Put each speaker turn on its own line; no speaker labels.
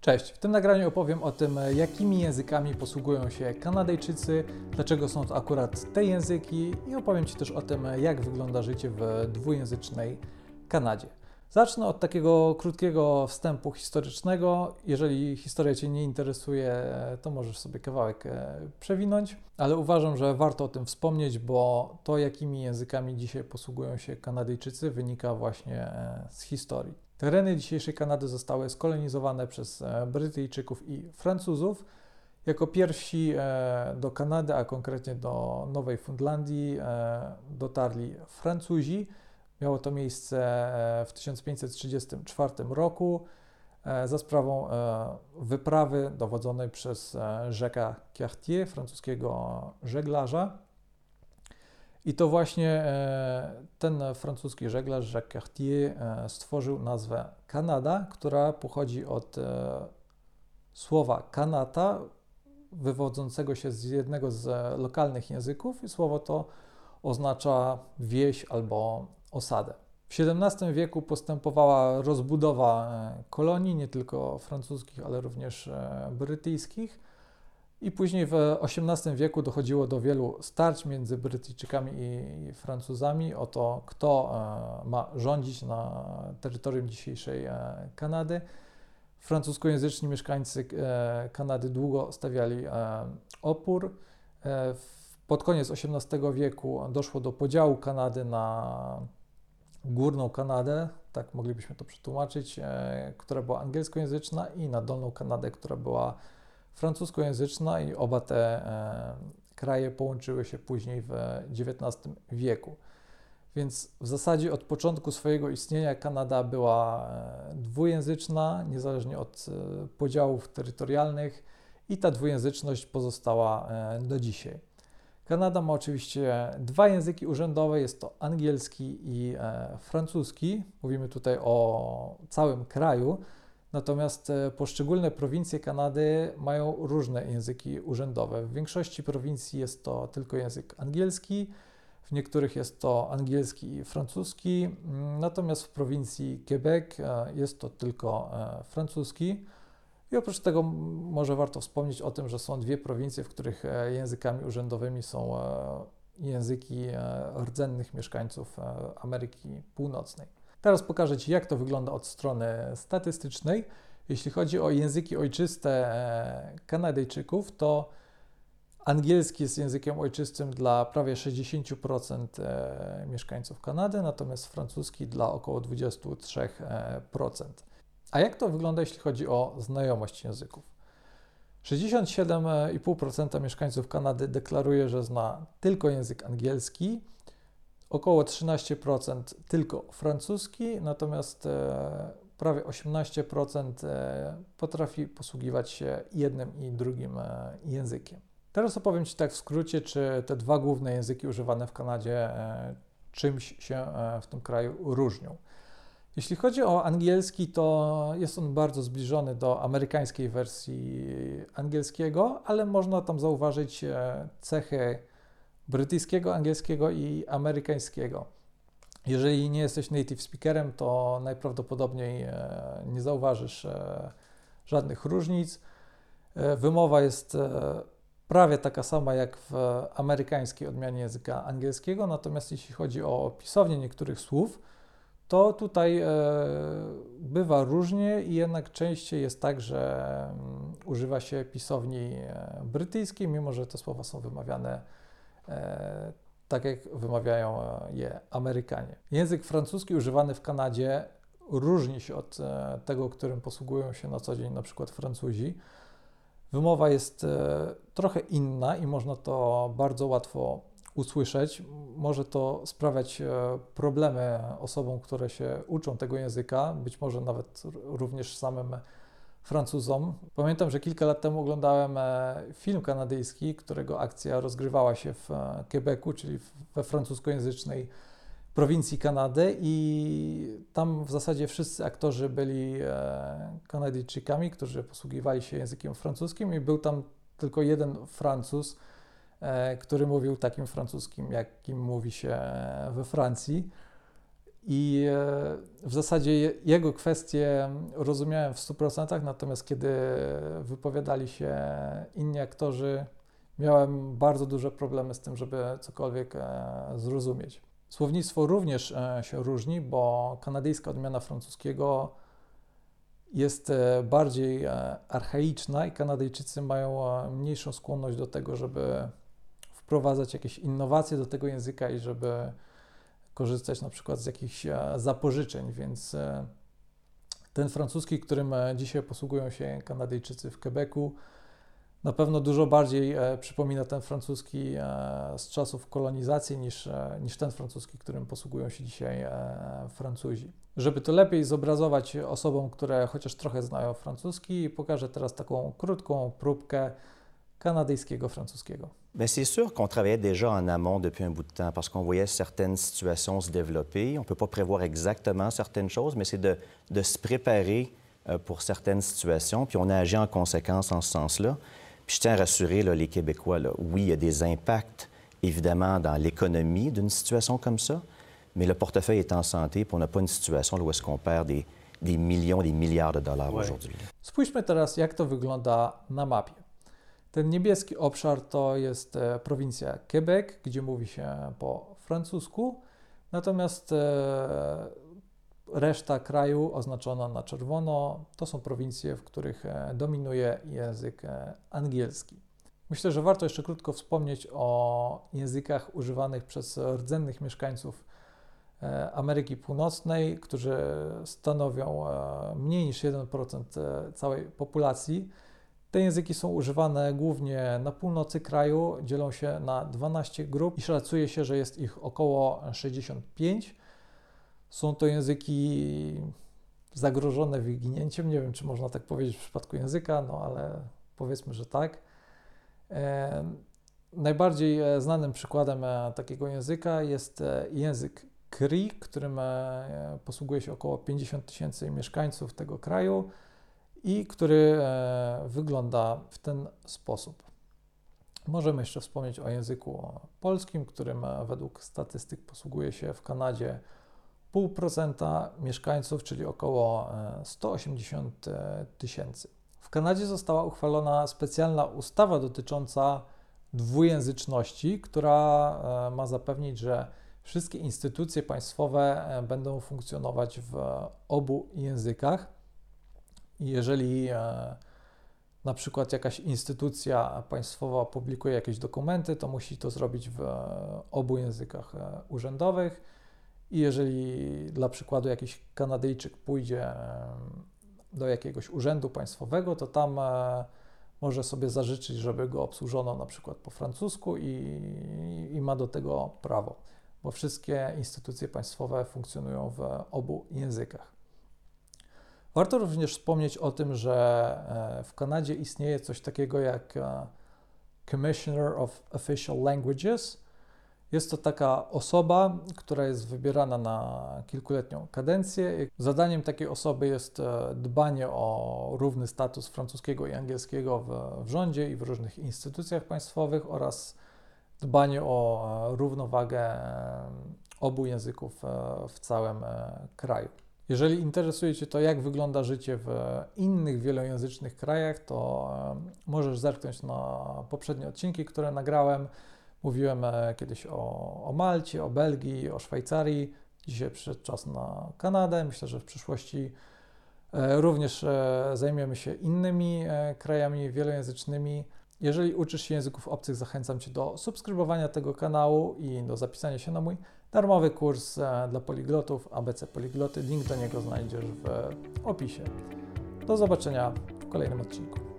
Cześć, w tym nagraniu opowiem o tym, jakimi językami posługują się Kanadyjczycy, dlaczego są to akurat te języki i opowiem Ci też o tym, jak wygląda życie w dwujęzycznej Kanadzie. Zacznę od takiego krótkiego wstępu historycznego. Jeżeli historia Cię nie interesuje, to możesz sobie kawałek e, przewinąć, ale uważam, że warto o tym wspomnieć, bo to, jakimi językami dzisiaj posługują się Kanadyjczycy, wynika właśnie e, z historii. Tereny dzisiejszej Kanady zostały skolonizowane przez e, Brytyjczyków i Francuzów. Jako pierwsi do Kanady, a konkretnie do Nowej Fundlandii, dotarli Francuzi Miało to miejsce e, w 1534 roku e, za sprawą e, wyprawy dowodzonej przez rzeka Cartier, francuskiego żeglarza. I to właśnie ten francuski żeglarz Jacques Cartier stworzył nazwę Kanada, która pochodzi od słowa kanata, wywodzącego się z jednego z lokalnych języków, i słowo to oznacza wieś albo osadę. W XVII wieku postępowała rozbudowa e, kolonii, nie tylko francuskich, ale również e, brytyjskich. I później w XVIII wieku dochodziło do wielu starć między Brytyjczykami i Francuzami o to, kto e, ma rządzić na terytorium dzisiejszej Kanady. Francuskojęzyczni mieszkańcy Kanady długo stawiali opór. Pod koniec XVIII wieku doszło do podziału Kanady na górną Kanadę, tak moglibyśmy to przetłumaczyć, e, która była angielskojęzyczna i na dolną Kanadę, która była francuskojęzyczna i oba te e, kraje połączyły się później w XIX wieku. Więc w zasadzie od początku swojego istnienia Kanada była e, dwujęzyczna, niezależnie od podziałów terytorialnych, i ta dwujęzyczność pozostała do dzisiaj. Kanada ma oczywiście dwa języki urzędowe, jest to angielski i e, francuski. Mówimy tutaj o całym kraju. Natomiast e, poszczególne prowincje Kanady mają różne języki urzędowe. W większości prowincji jest to tylko język angielski, w niektórych jest to angielski i francuski, natomiast w prowincji Quebec e, jest to tylko e, francuski. I oprócz tego może warto wspomnieć o tym, że są dwie prowincje, w których językami urzędowymi są języki rdzennych mieszkańców Ameryki Północnej. Teraz pokażę Ci, jak to wygląda od strony statystycznej. Jeśli chodzi o języki ojczyste Kanadyjczyków, to angielski jest językiem ojczystym dla prawie 60% mieszkańców Kanady, natomiast francuski dla około 23%. A jak to wygląda, jeśli chodzi o znajomość języków? 67,5% mieszkańców Kanady deklaruje, że zna tylko język angielski, około 13% tylko francuski, natomiast e, prawie 18% e, potrafi posługiwać się jednym i drugim e, językiem. Teraz opowiem Ci tak w skrócie, czy te dwa główne języki używane w Kanadzie czymś się w tym kraju różnią. Jeśli chodzi o angielski, to jest on bardzo zbliżony do amerykańskiej wersji angielskiego, ale można tam zauważyć cechy brytyjskiego, angielskiego i amerykańskiego. Jeżeli nie jesteś native speakerem, to najprawdopodobniej e, nie zauważysz e, żadnych różnic. Wymowa jest prawie taka sama jak w amerykańskiej odmianie języka angielskiego, natomiast jeśli chodzi o pisownię niektórych słów, to tutaj e, bywa różnie i jednak częściej jest tak, że mm, używa się pisowni e, brytyjskiej, mimo że te słowa są wymawiane e, tak, jak wymawiają je Amerykanie. Język francuski używany w Kanadzie różni się od tego, którym posługują się na co dzień na przykład Francuzi. Wymowa jest trochę inna i można to bardzo łatwo usłyszeć. Może to sprawiać e, problemy osobom, które się uczą tego języka, być może nawet również samym Francuzom. Pamiętam, że kilka lat temu oglądałem e, film kanadyjski, którego akcja rozgrywała się w e, Quebecu, czyli we francuskojęzycznej prowincji Kanady i tam w zasadzie wszyscy aktorzy byli Kanadyjczykami, którzy posługiwali się językiem francuskim i był tam tylko jeden Francuz, E, który mówił takim francuskim, jakim mówi się we Francji. I e, w zasadzie jego kwestie rozumiałem w 100%, natomiast kiedy wypowiadali się inni aktorzy, miałem bardzo duże problemy z tym, żeby cokolwiek zrozumieć. Słownictwo również się różni, bo kanadyjska odmiana francuskiego jest e, bardziej e, archaiczna i Kanadyjczycy mają e, mniejszą skłonność do tego, żeby wprowadzać jakieś innowacje do tego języka i żeby korzystać na przykład z jakichś zapożyczeń, więc ten francuski, którym dzisiaj posługują się Kanadyjczycy w Quebecu, na pewno dużo bardziej e, przypomina ten francuski e, z czasów kolonizacji niż, e, niż ten francuski, którym posługują się dzisiaj Francuzi. Żeby to lepiej zobrazować osobom, które chociaż trochę znają francuski, pokażę teraz taką krótką próbkę kanadyjskiego francuskiego.
Bien, c'est sûr qu'on travaillait déjà en amont depuis un bout de temps parce qu'on voyait certaines situations se développer. On ne peut pas prévoir exactement certaines choses, mais c'est de, de se préparer euh, pour certaines situations, puis on a agi en conséquence en ce sens-là. je tiens à rassurer les Québécois, oui, il y a des impacts, évidemment, dans l'économie d'une situation comme ça, mais le portefeuille est en santé, puis on n'a pas une situation où est-ce qu'on perd des, des, millions, des milliards de dollars ouais. aujourd'hui.
Spójrzmy teraz, jak to wygląda na mapie. Ten niebieski obszar to jest e, prowincja Quebec, gdzie mówi się po francusku, natomiast e, Reszta kraju oznaczona na czerwono to są prowincje, w których e, dominuje język angielski. Myślę, że warto jeszcze krótko wspomnieć o językach używanych przez rdzennych mieszkańców Ameryki Północnej, którzy stanowią mniej niż 1% całej populacji. Te języki są używane głównie na północy kraju, dzielą się na 12 grup i szacuje się, że jest ich około 65. Są to języki zagrożone wyginięciem. Nie wiem, czy można tak powiedzieć w przypadku języka, no ale powiedzmy, że tak. E, najbardziej e, znanym przykładem e, takiego języka jest e, język Cree, którym posługuje się około 50 tysięcy mieszkańców tego kraju i który e, wygląda w ten sposób. Możemy jeszcze wspomnieć o języku polskim, którym według statystyk posługuje się w Kanadzie 0,5% mieszkańców, czyli około 180 e, e, tysięcy. W Kanadzie została uchwalona specjalna ustawa dotycząca dwujęzyczności, która ma zapewnić, że wszystkie instytucje państwowe będą funkcjonować w obu językach. Jeżeli na przykład jakaś instytucja państwowa publikuje jakieś dokumenty, to musi to zrobić w obu językach urzędowych i jeżeli dla przykładu jakiś Kanadyjczyk pójdzie do jakiegoś urzędu państwowego, to tam e, może sobie zażyczyć, żeby go obsłużono na przykład po francusku i, i ma do tego prawo, bo wszystkie instytucje państwowe funkcjonują w obu językach. Warto również wspomnieć o tym, że e, w Kanadzie istnieje coś takiego jak e, Commissioner of Official Languages, jest to taka osoba, która jest wybierana na kilkuletnią kadencję. Zadaniem takiej osoby jest e, dbanie o równy status francuskiego i angielskiego w, w rządzie i w różnych instytucjach państwowych oraz dbanie o równowagę obu języków w całym kraju. Jeżeli interesuje Cię to, jak wygląda życie w innych wielojęzycznych krajach, to możesz zerknąć na poprzednie odcinki, które nagrałem. Mówiłem e, kiedyś o, o Malcie, o Belgii, o Szwajcarii. Dzisiaj przyszedł czas na Kanadę. Myślę, że w przyszłości e, również e, zajmiemy się innymi krajami wielojęzycznymi. Jeżeli uczysz się języków obcych, zachęcam Cię do subskrybowania tego kanału i do zapisania się na mój darmowy kurs dla poliglotów ABC Poligloty. Link do niego znajdziesz w opisie. Do zobaczenia w kolejnym odcinku.